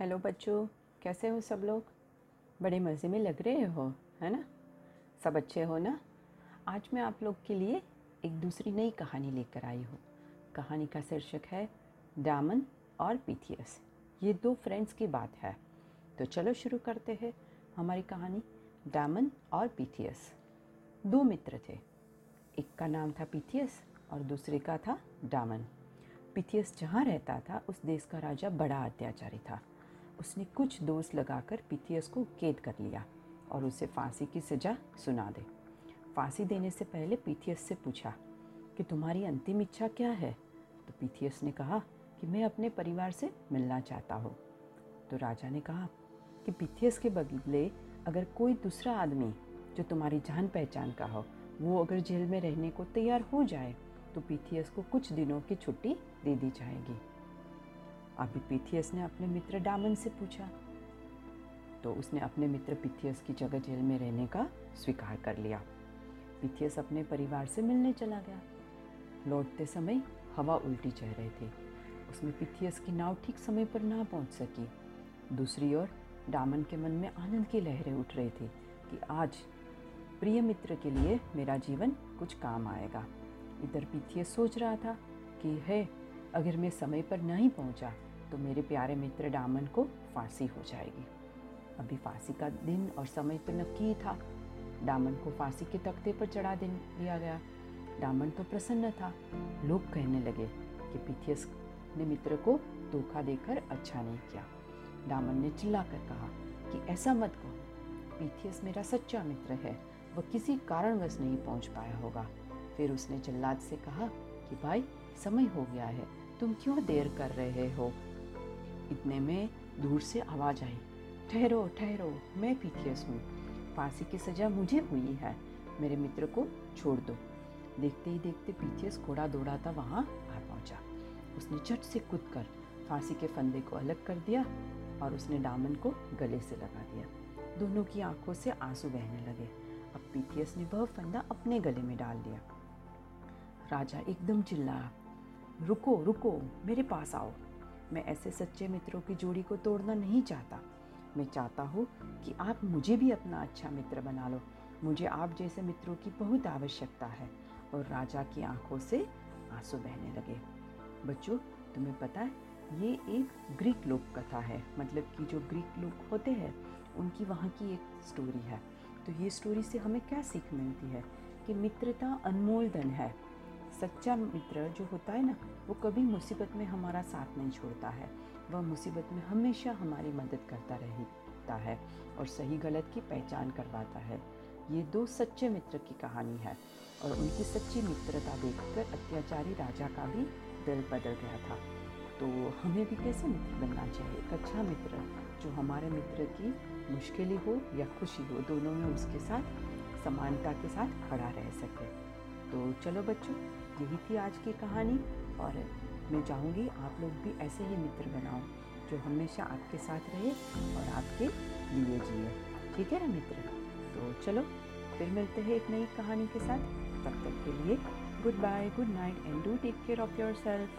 Hello बच्चों, कैसे हो सब लोग? बड़े मज़े में लग रहे हो, है ना? सब अच्छे हो ना? आज मैं आप लोग के लिए एक दूसरी नई कहानी लेकर आई हूँ। कहानी का शीर्षक है डामन और पीथियस ये दो फ्रेंड्स की बात है। तो चलो शुरू करते हैं हमारी कहानी डामन और पीथियस दो मित्र थे। एक का नाम था पीथियस और दूसरे का था डामन पिथियस जहाँ रहता था, उस देश का राजा बड़ा अत्याचारी था। उसने कुछ दोष लगाकर पिथियस को कैद कर लिया और उसे फांसी की सज़ा सुना दे। फांसी देने से पहले पिथियस से पूछा कि तुम्हारी अंतिम इच्छा क्या है? तो पिथियस ने कहा कि मैं अपने परिवार से मिलना चाहता हूँ। तो राजा ने कहा कि पिथियस के बदले अगर कोई दूसरा आदमी जो तुम्हारी जान पहचान का हो, वो अगर जेल में रहने को तैयार हो जाए तो पीथियस को कुछ दिनों की छुट्टी दे दी जाएगी। अभी पीथियस ने अपने मित्र डामन से पूछा। तो उसने अपने मित्र पिथियस की जगह जेल में रहने का स्वीकार कर लिया। पिथियस अपने परिवार से मिलने चला गया। लौटते समय हवा उल्टी चह रही थी। उसमें पिथियस की नाव ठीक समय पर ना पहुँच सकी। दूसरी ओर डामन के मन में आनंद की लहरें उठ रही थी कि आज प्रिय मित्र के लिए मेरा जीवन कुछ काम आएगा। इधर पिथियस सोच रहा था कि है, अगर मैं समय पर नहीं पहुँचा तो मेरे प्यारे मित्र डामन को फांसी हो जाएगी। अभी फांसी का दिन और समय तो नक्की था। डामन को फांसी के तख्ते पर चढ़ा दिया गया। डामन तो प्रसन्न था। लोग कहने लगे कि पिथियस ने मित्र को धोखा देकर अच्छा नहीं किया। डामन ने चिल्लाकर कहा कि ऐसा मत कहो। पीथियस मेरा सच्चा मित्र है। वह किसी कारणवश नहीं पहुँच पाया होगा। फिर उसने जल्लाद से कहा कि भाई, समय हो गया है। तुम क्यों देर कर रहे हो? इतने में दूर से आवाज़ आई। ठहरो ठहरो, मैं पीथियस हूँ। फांसी की सज़ा मुझे हुई है। मेरे मित्र को छोड़ दो। देखते ही देखते पीथियस घोड़ा दौड़ाता वहाँ आ पहुँचा। उसने चट से कूद कर फांसी के फंदे को अलग कर दिया और उसने डामन को गले से लगा दिया। दोनों की आँखों से आँसू बहने लगे। अब पीथियस ने वह फंदा अपने गले में डाल दिया। राजा एकदम चिल्लाया, रुको रुको, मेरे पास आओ। मैं ऐसे सच्चे मित्रों की जोड़ी को तोड़ना नहीं चाहता। मैं चाहता हूँ कि आप मुझे भी अपना अच्छा मित्र बना लो। मुझे आप जैसे मित्रों की बहुत आवश्यकता है और राजा की आँखों से आँसू बहने लगे। बच्चों, तुम्हें पता है, ये एक ग्रीक लोक कथा है। मतलब कि जो ग्रीक लोग होते हैं, उनकी वहाँ की एक स्टोरी है। तो ये स्टोरी से हमें क्या सीख मिलती है? कि मित्रता अनमोल धन है। सच्चा मित्र जो होता है ना, वो कभी मुसीबत में हमारा साथ नहीं छोड़ता है। वह मुसीबत में हमेशा हमारी मदद करता रहता है और सही गलत की पहचान करवाता है। ये दो सच्चे मित्र की कहानी है और उनकी सच्ची मित्रता देखकर अत्याचारी राजा का भी दिल बदल गया था। तो हमें भी कैसे मित्र बनना चाहिए? एक अच्छा मित्र जो हमारे मित्र की मुश्किलें हो या खुशी हो, दोनों में उसके साथ समानता के साथ खड़ा रह सके। तो चलो बच्चों यही थी आज की कहानी। और मैं चाहूँगी आप लोग भी ऐसे ही मित्र बनाओ, जो हमेशा आपके साथ रहे और आपके लिए जिए। ठीक है ना मित्र? तो चलो, फिर मिलते हैं एक नई कहानी के साथ। तब तक के लिए goodbye good night and do take care of yourself